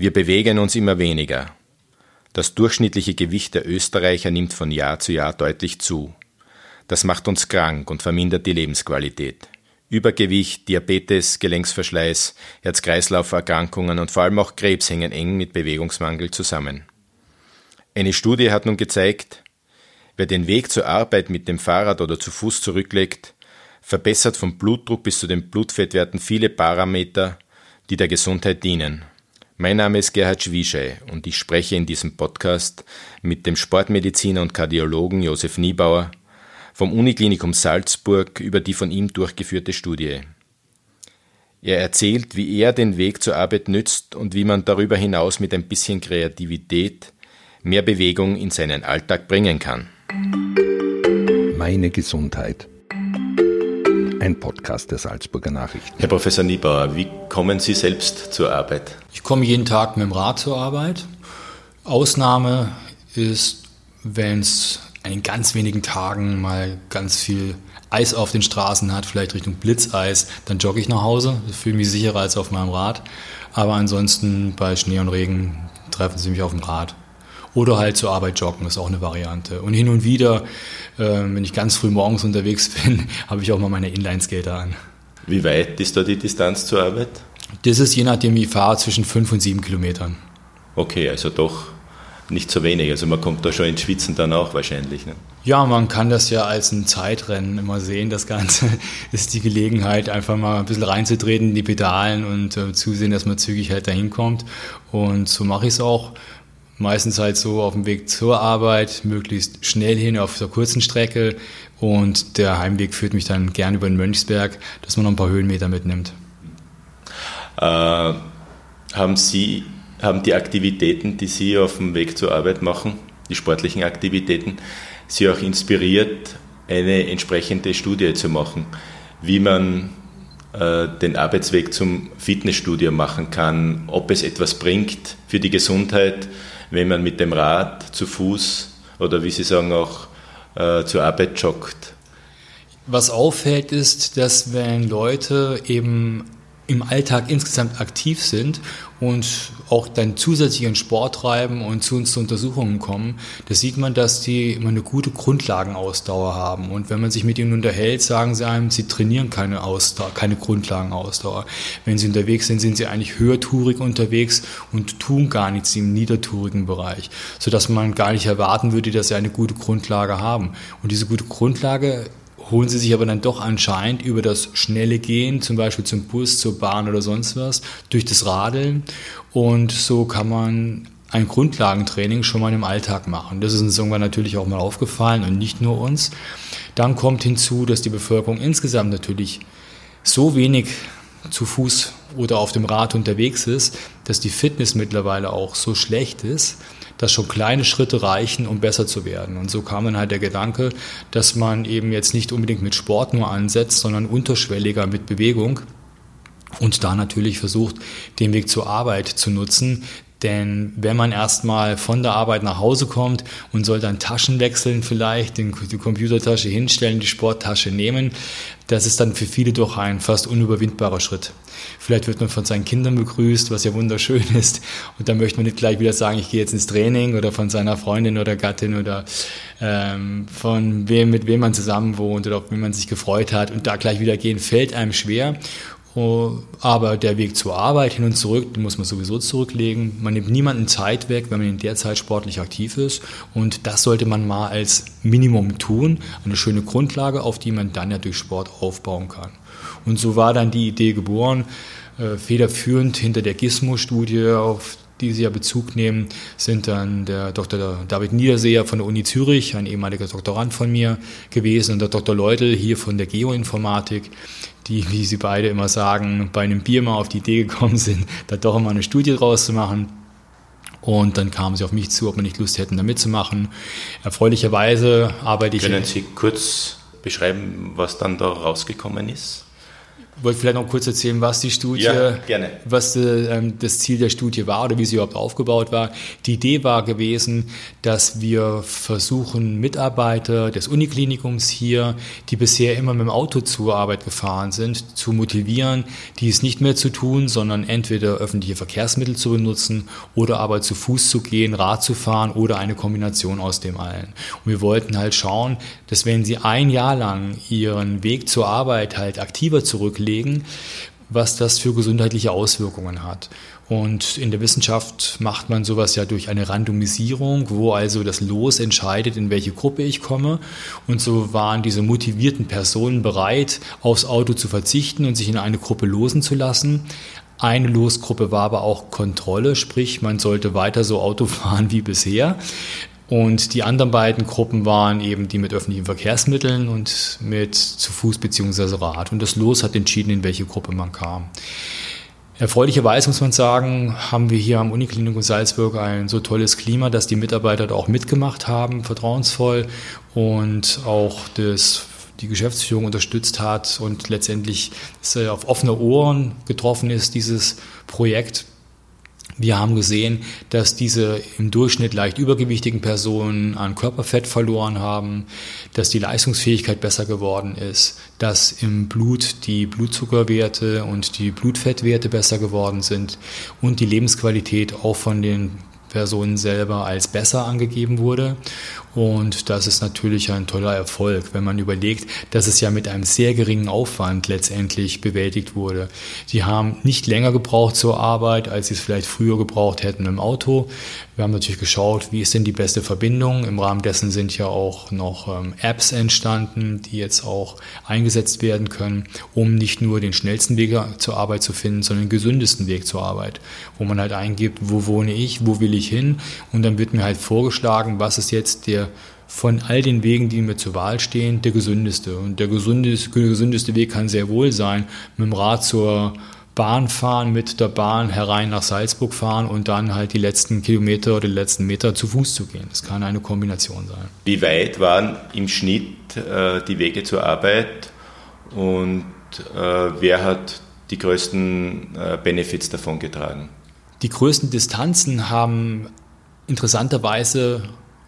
Wir bewegen uns immer weniger. Das durchschnittliche Gewicht der Österreicher nimmt von Jahr zu Jahr deutlich zu. Das macht uns krank und vermindert die Lebensqualität. Übergewicht, Diabetes, Gelenksverschleiß, Herz-Kreislauf-Erkrankungen und vor allem auch Krebs hängen eng mit Bewegungsmangel zusammen. Eine Studie hat nun gezeigt, wer den Weg zur Arbeit mit dem Fahrrad oder zu Fuß zurücklegt, verbessert vom Blutdruck bis zu den Blutfettwerten viele Parameter, die der Gesundheit dienen. Mein Name ist Gerhard Schwischei und ich spreche in diesem Podcast mit dem Sportmediziner und Kardiologen Josef Niebauer vom Uniklinikum Salzburg über die von ihm durchgeführte Studie. Er erzählt, wie er den Weg zur Arbeit nützt und wie man darüber hinaus mit ein bisschen Kreativität mehr Bewegung in seinen Alltag bringen kann. Meine Gesundheit ein Podcast der Salzburger Nachrichten. Herr Professor Niebauer, wie kommen Sie selbst zur Arbeit? Ich komme jeden Tag mit dem Rad zur Arbeit. Ausnahme ist, wenn es in ganz wenigen Tagen mal ganz viel Eis auf den Straßen hat, vielleicht Richtung Blitzeis, dann jogge ich nach Hause. Ich fühle mich sicherer als auf meinem Rad. Aber ansonsten bei Schnee und Regen treffen Sie mich auf dem Rad. Oder halt zur Arbeit joggen, ist auch eine Variante. Und hin und wieder, äh, wenn ich ganz früh morgens unterwegs bin, habe ich auch mal meine Inlineskater an. Wie weit ist da die Distanz zur Arbeit? Das ist je nachdem, wie ich fahre, zwischen fünf und sieben Kilometern. Okay, also doch nicht so wenig. Also man kommt da schon ins Schwitzen dann auch wahrscheinlich. Ne? Ja, man kann das ja als ein Zeitrennen immer sehen. Das Ganze ist die Gelegenheit, einfach mal ein bisschen reinzutreten in die Pedalen und äh, zusehen, dass man zügig halt dahin kommt. Und so mache ich es auch meistens halt so auf dem Weg zur Arbeit, möglichst schnell hin auf der kurzen Strecke und der Heimweg führt mich dann gern über den Mönchsberg, dass man noch ein paar Höhenmeter mitnimmt. Äh, haben Sie, haben die Aktivitäten, die Sie auf dem Weg zur Arbeit machen, die sportlichen Aktivitäten, Sie auch inspiriert, eine entsprechende Studie zu machen, wie man den Arbeitsweg zum Fitnessstudio machen kann, ob es etwas bringt für die Gesundheit, wenn man mit dem Rad zu Fuß oder wie Sie sagen auch äh, zur Arbeit joggt. Was auffällt ist, dass wenn Leute eben im Alltag insgesamt aktiv sind und auch dann zusätzlichen Sport treiben und zu uns zu Untersuchungen kommen, da sieht man, dass die immer eine gute Grundlagenausdauer haben. Und wenn man sich mit ihnen unterhält, sagen sie einem, sie trainieren keine Ausdauer, keine Grundlagenausdauer. Wenn sie unterwegs sind, sind sie eigentlich höhertourig unterwegs und tun gar nichts im niedertourigen Bereich, sodass man gar nicht erwarten würde, dass sie eine gute Grundlage haben. Und diese gute Grundlage holen sie sich aber dann doch anscheinend über das schnelle Gehen, zum Beispiel zum Bus, zur Bahn oder sonst was, durch das Radeln. Und so kann man ein Grundlagentraining schon mal im Alltag machen. Das ist uns irgendwann natürlich auch mal aufgefallen und nicht nur uns. Dann kommt hinzu, dass die Bevölkerung insgesamt natürlich so wenig zu Fuß oder auf dem Rad unterwegs ist, dass die Fitness mittlerweile auch so schlecht ist, dass schon kleine Schritte reichen, um besser zu werden. Und so kam dann halt der Gedanke, dass man eben jetzt nicht unbedingt mit Sport nur ansetzt, sondern unterschwelliger mit Bewegung und da natürlich versucht, den Weg zur Arbeit zu nutzen, denn wenn man erstmal von der Arbeit nach Hause kommt und soll dann Taschen wechseln vielleicht, die Computertasche hinstellen, die Sporttasche nehmen, das ist dann für viele doch ein fast unüberwindbarer Schritt. Vielleicht wird man von seinen Kindern begrüßt, was ja wunderschön ist. Und dann möchte man nicht gleich wieder sagen, ich gehe jetzt ins Training oder von seiner Freundin oder Gattin oder ähm, von wem, mit wem man zusammen wohnt oder auf wen man sich gefreut hat. Und da gleich wieder gehen, fällt einem schwer. Oh, aber der Weg zur Arbeit hin und zurück, den muss man sowieso zurücklegen. Man nimmt niemanden Zeit weg, wenn man in der Zeit sportlich aktiv ist. Und das sollte man mal als Minimum tun. Eine schöne Grundlage, auf die man dann ja durch Sport aufbauen kann. Und so war dann die Idee geboren. Äh, federführend hinter der Gizmo-Studie, auf die Sie ja Bezug nehmen, sind dann der Dr. David Niederseher von der Uni Zürich, ein ehemaliger Doktorand von mir gewesen, und der Dr. Leutel hier von der Geoinformatik, die, wie Sie beide immer sagen, bei einem Bier mal auf die Idee gekommen sind, da doch immer eine Studie draus zu machen. Und dann kamen sie auf mich zu, ob wir nicht Lust hätten, da mitzumachen. Erfreulicherweise arbeite ich. Können Sie kurz beschreiben, was dann da rausgekommen ist? Wollte vielleicht noch kurz erzählen, was die Studie, ja, was äh, das Ziel der Studie war oder wie sie überhaupt aufgebaut war. Die Idee war gewesen, dass wir versuchen, Mitarbeiter des Uniklinikums hier, die bisher immer mit dem Auto zur Arbeit gefahren sind, zu motivieren, dies nicht mehr zu tun, sondern entweder öffentliche Verkehrsmittel zu benutzen oder aber zu Fuß zu gehen, Rad zu fahren oder eine Kombination aus dem allen. Und wir wollten halt schauen, dass wenn sie ein Jahr lang ihren Weg zur Arbeit halt aktiver zurücklegen, belegen, was das für gesundheitliche Auswirkungen hat. Und in der Wissenschaft macht man sowas ja durch eine Randomisierung, wo also das Los entscheidet, in welche Gruppe ich komme. Und so waren diese motivierten Personen bereit, aufs Auto zu verzichten und sich in eine Gruppe losen zu lassen. Eine Losgruppe war aber auch Kontrolle, sprich man sollte weiter so Auto fahren wie bisher. Und die anderen beiden Gruppen waren eben die mit öffentlichen Verkehrsmitteln und mit zu Fuß bzw. Rad. Und das Los hat entschieden, in welche Gruppe man kam. Erfreulicherweise muss man sagen, haben wir hier am Uniklinikum Salzburg ein so tolles Klima, dass die Mitarbeiter da auch mitgemacht haben, vertrauensvoll und auch das die Geschäftsführung unterstützt hat und letztendlich auf offene Ohren getroffen ist, dieses Projekt. Wir haben gesehen, dass diese im Durchschnitt leicht übergewichtigen Personen an Körperfett verloren haben, dass die Leistungsfähigkeit besser geworden ist, dass im Blut die Blutzuckerwerte und die Blutfettwerte besser geworden sind und die Lebensqualität auch von den Personen selber als besser angegeben wurde. Und das ist natürlich ein toller Erfolg, wenn man überlegt, dass es ja mit einem sehr geringen Aufwand letztendlich bewältigt wurde. Sie haben nicht länger gebraucht zur Arbeit, als sie es vielleicht früher gebraucht hätten im Auto. Wir haben natürlich geschaut, wie ist denn die beste Verbindung. Im Rahmen dessen sind ja auch noch ähm, Apps entstanden, die jetzt auch eingesetzt werden können, um nicht nur den schnellsten Weg zur Arbeit zu finden, sondern den gesündesten Weg zur Arbeit, wo man halt eingibt, wo wohne ich, wo will ich hin und dann wird mir halt vorgeschlagen, was ist jetzt der von all den Wegen, die mir zur Wahl stehen, der gesündeste. Und der gesündeste, gesündeste Weg kann sehr wohl sein, mit dem Rad zur Bahn fahren, mit der Bahn herein nach Salzburg fahren und dann halt die letzten Kilometer oder die letzten Meter zu Fuß zu gehen. Das kann eine Kombination sein. Wie weit waren im Schnitt äh, die Wege zur Arbeit und äh, wer hat die größten äh, Benefits davon getragen? Die größten Distanzen haben interessanterweise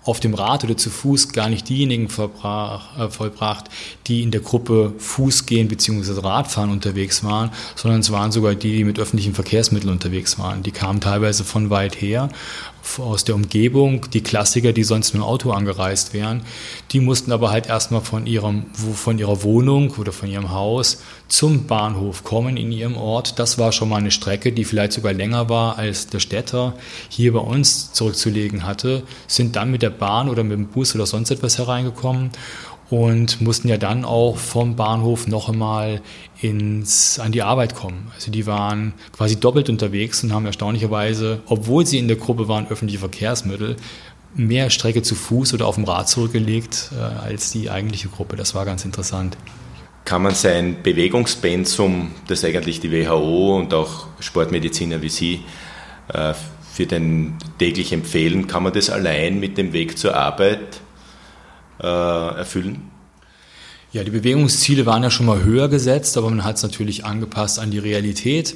auf dem Rad oder zu Fuß gar nicht diejenigen verbrach, äh, vollbracht, die in der Gruppe Fuß gehen bzw. Radfahren unterwegs waren, sondern es waren sogar die, die mit öffentlichen Verkehrsmitteln unterwegs waren. Die kamen teilweise von weit her aus der Umgebung, die Klassiker, die sonst mit dem Auto angereist wären, die mussten aber halt erstmal von ihrem, von ihrer Wohnung oder von ihrem Haus zum Bahnhof kommen in ihrem Ort. Das war schon mal eine Strecke, die vielleicht sogar länger war, als der Städter hier bei uns zurückzulegen hatte, sind dann mit der Bahn oder mit dem Bus oder sonst etwas hereingekommen und mussten ja dann auch vom Bahnhof noch einmal ins, an die Arbeit kommen. Also die waren quasi doppelt unterwegs und haben erstaunlicherweise, obwohl sie in der Gruppe waren, öffentliche Verkehrsmittel, mehr Strecke zu Fuß oder auf dem Rad zurückgelegt äh, als die eigentliche Gruppe. Das war ganz interessant. Kann man sein Bewegungspensum, das eigentlich die WHO und auch Sportmediziner wie Sie äh, für den täglich empfehlen, kann man das allein mit dem Weg zur Arbeit äh, erfüllen? Ja, die Bewegungsziele waren ja schon mal höher gesetzt, aber man hat es natürlich angepasst an die Realität.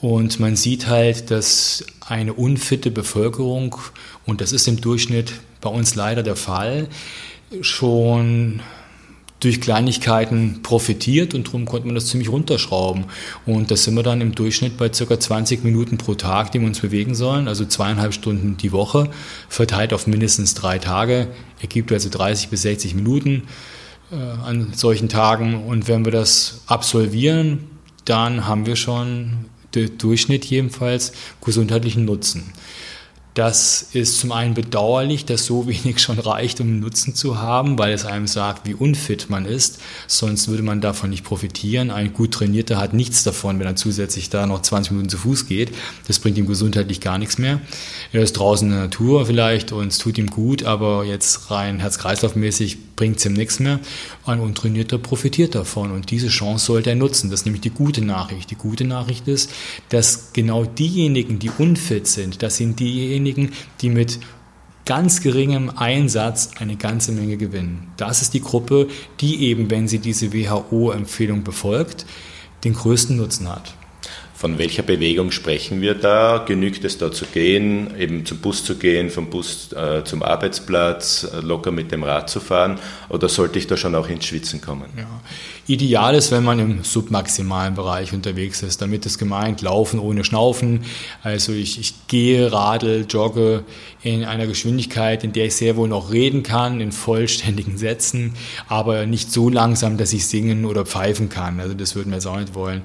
Und man sieht halt, dass eine unfitte Bevölkerung, und das ist im Durchschnitt bei uns leider der Fall, schon durch Kleinigkeiten profitiert und darum konnte man das ziemlich runterschrauben. Und da sind wir dann im Durchschnitt bei ca. 20 Minuten pro Tag, die wir uns bewegen sollen, also zweieinhalb Stunden die Woche, verteilt auf mindestens drei Tage, ergibt also 30 bis 60 Minuten äh, an solchen Tagen. Und wenn wir das absolvieren, dann haben wir schon den Durchschnitt jedenfalls gesundheitlichen Nutzen. Das ist zum einen bedauerlich, dass so wenig schon reicht, um Nutzen zu haben, weil es einem sagt, wie unfit man ist. Sonst würde man davon nicht profitieren. Ein gut trainierter hat nichts davon, wenn er zusätzlich da noch 20 Minuten zu Fuß geht. Das bringt ihm gesundheitlich gar nichts mehr. Er ist draußen in der Natur vielleicht und es tut ihm gut, aber jetzt rein herz-kreislauf-mäßig bringt es ihm nichts mehr. Ein Untrainierter profitiert davon und diese Chance sollte er nutzen. Das ist nämlich die gute Nachricht. Die gute Nachricht ist, dass genau diejenigen, die unfit sind, das sind diejenigen, die mit ganz geringem Einsatz eine ganze Menge gewinnen. Das ist die Gruppe, die eben, wenn sie diese WHO-Empfehlung befolgt, den größten Nutzen hat. Von welcher Bewegung sprechen wir da? Genügt es da zu gehen, eben zum Bus zu gehen, vom Bus äh, zum Arbeitsplatz, äh, locker mit dem Rad zu fahren? Oder sollte ich da schon auch ins Schwitzen kommen? Ja. Ideal ist, wenn man im submaximalen Bereich unterwegs ist. Damit ist gemeint, laufen ohne Schnaufen. Also ich, ich gehe, radel, jogge in einer Geschwindigkeit, in der ich sehr wohl noch reden kann, in vollständigen Sätzen, aber nicht so langsam, dass ich singen oder pfeifen kann. Also das würden wir jetzt auch nicht wollen.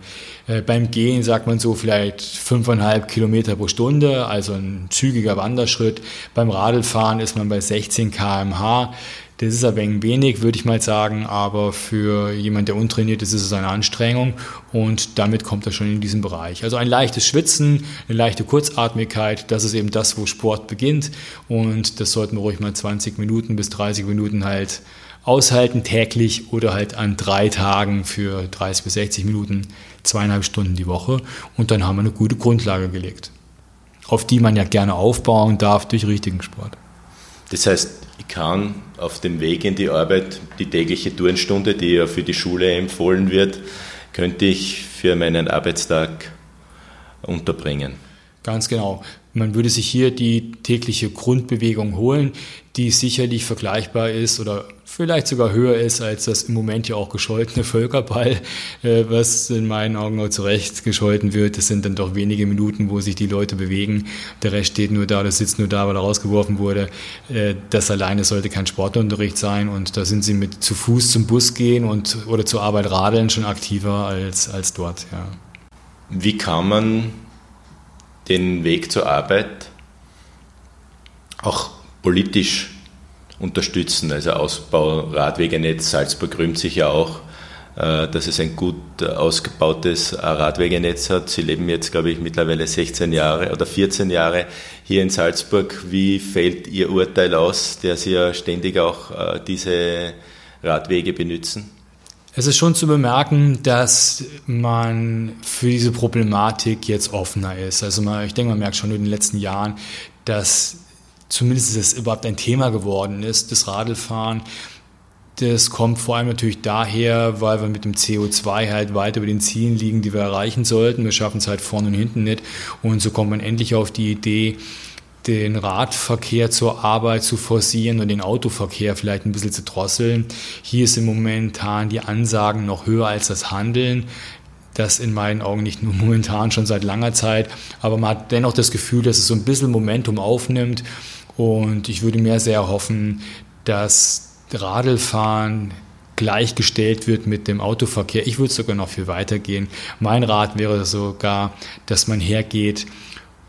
Äh, beim Gehen sagt man so vielleicht fünfeinhalb Kilometer pro Stunde, also ein zügiger Wanderschritt. Beim Radlfahren ist man bei 16 kmh. Das ist ein wenig wenig, würde ich mal sagen, aber für jemand, der untrainiert ist, ist es eine Anstrengung und damit kommt er schon in diesen Bereich. Also ein leichtes Schwitzen, eine leichte Kurzatmigkeit, das ist eben das, wo Sport beginnt und das sollten wir ruhig mal 20 Minuten bis 30 Minuten halt aushalten täglich oder halt an drei Tagen für 30 bis 60 Minuten, zweieinhalb Stunden die Woche und dann haben wir eine gute Grundlage gelegt, auf die man ja gerne aufbauen darf durch richtigen Sport. Das heißt, ich kann auf dem Weg in die Arbeit die tägliche Turnstunde, die ja für die Schule empfohlen wird, könnte ich für meinen Arbeitstag unterbringen. Ganz genau. Man würde sich hier die tägliche Grundbewegung holen, die sicherlich vergleichbar ist oder vielleicht sogar höher ist als das im Moment ja auch gescholtene Völkerball, äh, was in meinen Augen auch zu Recht gescholten wird. Das sind dann doch wenige Minuten, wo sich die Leute bewegen. Der Rest steht nur da oder sitzt nur da, weil er rausgeworfen wurde. Äh, das alleine sollte kein Sportunterricht sein und da sind sie mit zu Fuß zum Bus gehen und oder zur Arbeit radeln schon aktiver als, als dort. Ja. Wie kann man den Weg zur Arbeit auch politisch unterstützen. Also Ausbau Radwegenetz, Salzburg rühmt sich ja auch, äh, dass es ein gut ausgebautes Radwegenetz hat. Sie leben jetzt, glaube ich, mittlerweile 16 Jahre oder 14 Jahre hier in Salzburg. Wie fällt Ihr Urteil aus, der Sie ja ständig auch äh, diese Radwege benutzen? Es ist schon zu bemerken, dass man für diese Problematik jetzt offener ist. Also man, ich denke, man merkt schon in den letzten Jahren, dass zumindest es überhaupt ein Thema geworden ist, das Radlfahren. Das kommt vor allem natürlich daher, weil wir mit dem CO2 halt weit über den Zielen liegen, die wir erreichen sollten. Wir schaffen es halt vorne und hinten nicht. Und so kommt man endlich auf die Idee, den Radverkehr zur Arbeit zu forcieren und den Autoverkehr vielleicht ein bisschen zu drosseln. Hier im momentan die Ansagen noch höher als das Handeln. Das in meinen Augen nicht nur momentan, schon seit langer Zeit. Aber man hat dennoch das Gefühl, dass es so ein bisschen Momentum aufnimmt. Und ich würde mir sehr hoffen, dass Radlfahren gleichgestellt wird mit dem Autoverkehr. Ich würde sogar noch viel weiter gehen. Mein Rat wäre sogar, dass man hergeht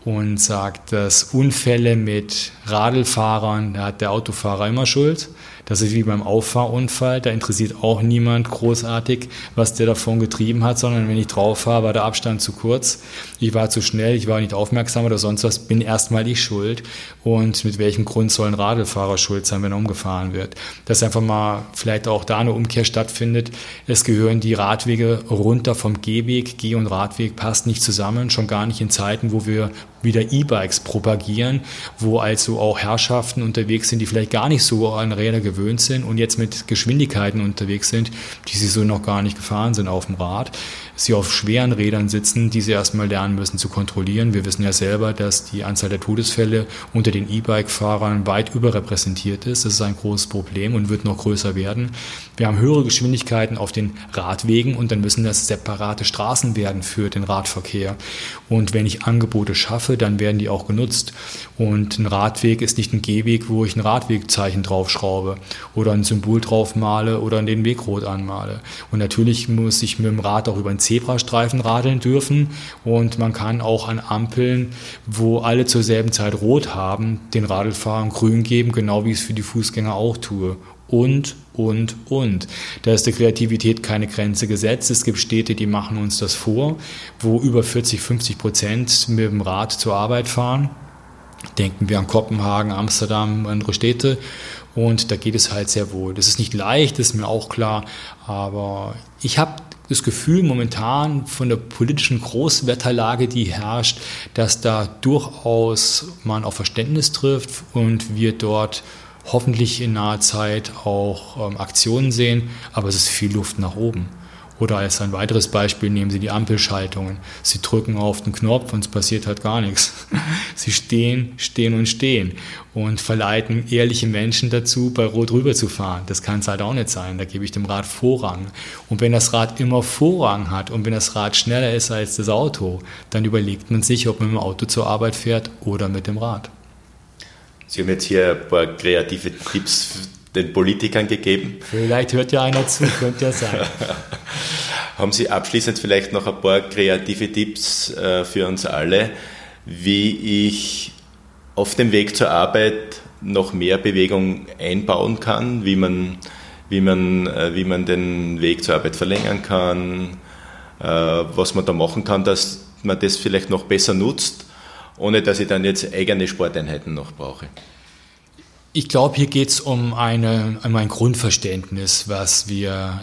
und sagt, dass Unfälle mit Radlfahrern, da hat der Autofahrer immer Schuld. Das ist wie beim Auffahrunfall, da interessiert auch niemand großartig, was der davon getrieben hat, sondern wenn ich drauf fahre, war der Abstand zu kurz, ich war zu schnell, ich war nicht aufmerksam oder sonst was, bin erstmal ich schuld. Und mit welchem Grund soll ein Radlfahrer schuld sein, wenn er umgefahren wird? Dass einfach mal vielleicht auch da eine Umkehr stattfindet. Es gehören die Radwege runter vom Gehweg. Geh- und Radweg passt nicht zusammen, schon gar nicht in Zeiten, wo wir wieder E-Bikes propagieren, wo also auch Herrschaften unterwegs sind, die vielleicht gar nicht so an Räder gewöhnt sind und jetzt mit Geschwindigkeiten unterwegs sind, die sie so noch gar nicht gefahren sind auf dem Rad sie auf schweren Rädern sitzen, die sie erstmal lernen müssen zu kontrollieren. Wir wissen ja selber, dass die Anzahl der Todesfälle unter den E-Bike-Fahrern weit überrepräsentiert ist. Das ist ein großes Problem und wird noch größer werden. Wir haben höhere Geschwindigkeiten auf den Radwegen und dann müssen das separate Straßen werden für den Radverkehr. Und wenn ich Angebote schaffe, dann werden die auch genutzt. Und ein Radweg ist nicht ein Gehweg, wo ich ein Radwegzeichen draufschraube oder ein Symbol draufmale oder den Wegrot anmale. Und natürlich muss ich mit dem Rad auch über ein Zebrastreifen radeln dürfen und man kann auch an Ampeln, wo alle zur selben Zeit rot haben, den Radlfahrern grün geben, genau wie ich es für die Fußgänger auch tue. Und, und, und. Da ist der Kreativität keine Grenze gesetzt. Es gibt Städte, die machen uns das vor, wo über 40, 50 Prozent mit dem Rad zur Arbeit fahren. Denken wir an Kopenhagen, Amsterdam, andere Städte. Und da geht es halt sehr wohl. Das ist nicht leicht, ist mir auch klar. Aber ich habe das Gefühl momentan von der politischen Großwetterlage, die herrscht, dass da durchaus man auf Verständnis trifft und wir dort hoffentlich in naher Zeit auch ähm, Aktionen sehen, aber es ist viel Luft nach oben. Oder als ein weiteres Beispiel nehmen Sie die Ampelschaltungen. Sie drücken auf den Knopf und es passiert halt gar nichts. Sie stehen, stehen und stehen und verleiten ehrliche Menschen dazu, bei Rot rüber zu fahren. Das kann es halt auch nicht sein. Da gebe ich dem Rad Vorrang. Und wenn das Rad immer Vorrang hat und wenn das Rad schneller ist als das Auto, dann überlegt man sich, ob man mit dem Auto zur Arbeit fährt oder mit dem Rad. Sie haben jetzt hier ein paar kreative Tipps den Politikern gegeben. Vielleicht hört ja einer zu, könnte ja sein. Haben Sie abschließend vielleicht noch ein paar kreative Tipps äh, für uns alle, wie ich auf dem Weg zur Arbeit noch mehr Bewegung einbauen kann, wie man, wie man, äh, wie man den Weg zur Arbeit verlängern kann, äh, was man da machen kann, dass man das vielleicht noch besser nutzt, ohne dass ich dann jetzt eigene Sporteinheiten noch brauche. Ich glaube, hier geht es um, eine, um ein Grundverständnis, was wir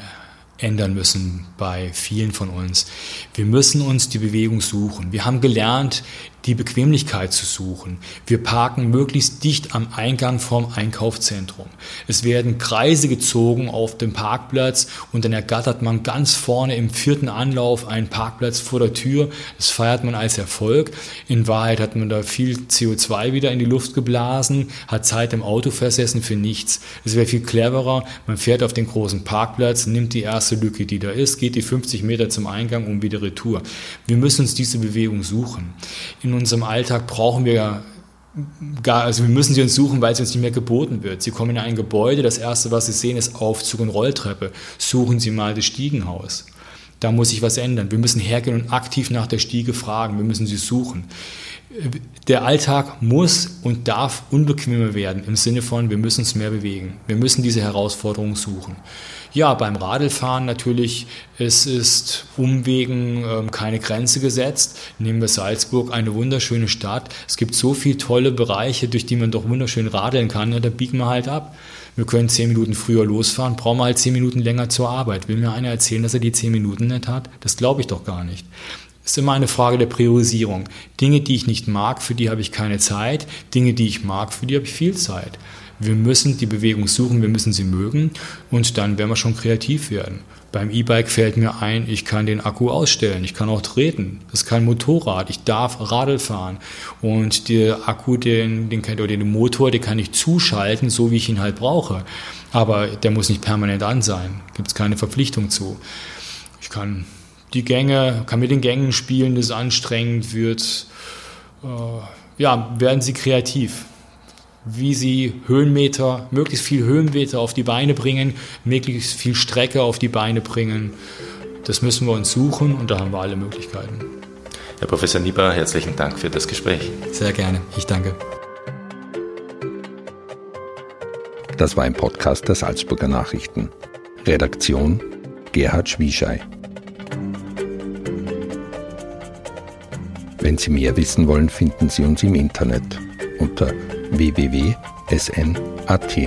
ändern müssen bei vielen von uns. Wir müssen uns die Bewegung suchen. Wir haben gelernt, die Bequemlichkeit zu suchen. Wir parken möglichst dicht am Eingang vom Einkaufszentrum. Es werden Kreise gezogen auf dem Parkplatz und dann ergattert man ganz vorne im vierten Anlauf einen Parkplatz vor der Tür. Das feiert man als Erfolg. In Wahrheit hat man da viel CO2 wieder in die Luft geblasen, hat Zeit im Auto versessen für nichts. Es wäre viel cleverer. Man fährt auf den großen Parkplatz, nimmt die erste Lücke, die da ist, geht die 50 Meter zum Eingang und wieder retour. Wir müssen uns diese Bewegung suchen. In unserem Alltag brauchen wir gar, also wir müssen sie uns suchen, weil sie uns nicht mehr geboten wird. Sie kommen in ein Gebäude, das erste, was sie sehen, ist Aufzug und Rolltreppe. Suchen Sie mal das Stiegenhaus. Da muss sich was ändern. Wir müssen hergehen und aktiv nach der Stiege fragen. Wir müssen sie suchen. Der Alltag muss und darf unbequemer werden im Sinne von, wir müssen uns mehr bewegen. Wir müssen diese Herausforderungen suchen. Ja, beim Radlfahren natürlich, es ist Umwegen ähm, keine Grenze gesetzt. Nehmen wir Salzburg, eine wunderschöne Stadt. Es gibt so viele tolle Bereiche, durch die man doch wunderschön radeln kann. Ja, da biegen wir halt ab. Wir können zehn Minuten früher losfahren, brauchen wir halt zehn Minuten länger zur Arbeit. Will mir einer erzählen, dass er die zehn Minuten nicht hat? Das glaube ich doch gar nicht. Ist immer eine Frage der Priorisierung. Dinge, die ich nicht mag, für die habe ich keine Zeit. Dinge, die ich mag, für die habe ich viel Zeit. Wir müssen die Bewegung suchen, wir müssen sie mögen und dann werden wir schon kreativ werden. Beim E-Bike fällt mir ein, ich kann den Akku ausstellen, ich kann auch treten. Das ist kein Motorrad, ich darf Radl fahren. Und der Akku, den, den, oder den Motor, den kann ich zuschalten, so wie ich ihn halt brauche. Aber der muss nicht permanent an sein, gibt es keine Verpflichtung zu. Ich kann die Gänge, kann mit den Gängen spielen, das anstrengend wird. Äh, ja, werden Sie kreativ wie sie Höhenmeter, möglichst viel Höhenmeter auf die Beine bringen, möglichst viel Strecke auf die Beine bringen. Das müssen wir uns suchen und da haben wir alle Möglichkeiten. Herr Professor Nieber, herzlichen Dank für das Gespräch. Sehr gerne, ich danke. Das war ein Podcast der Salzburger Nachrichten. Redaktion Gerhard Schwieschei. Wenn Sie mehr wissen wollen, finden Sie uns im Internet unter www.sn.at.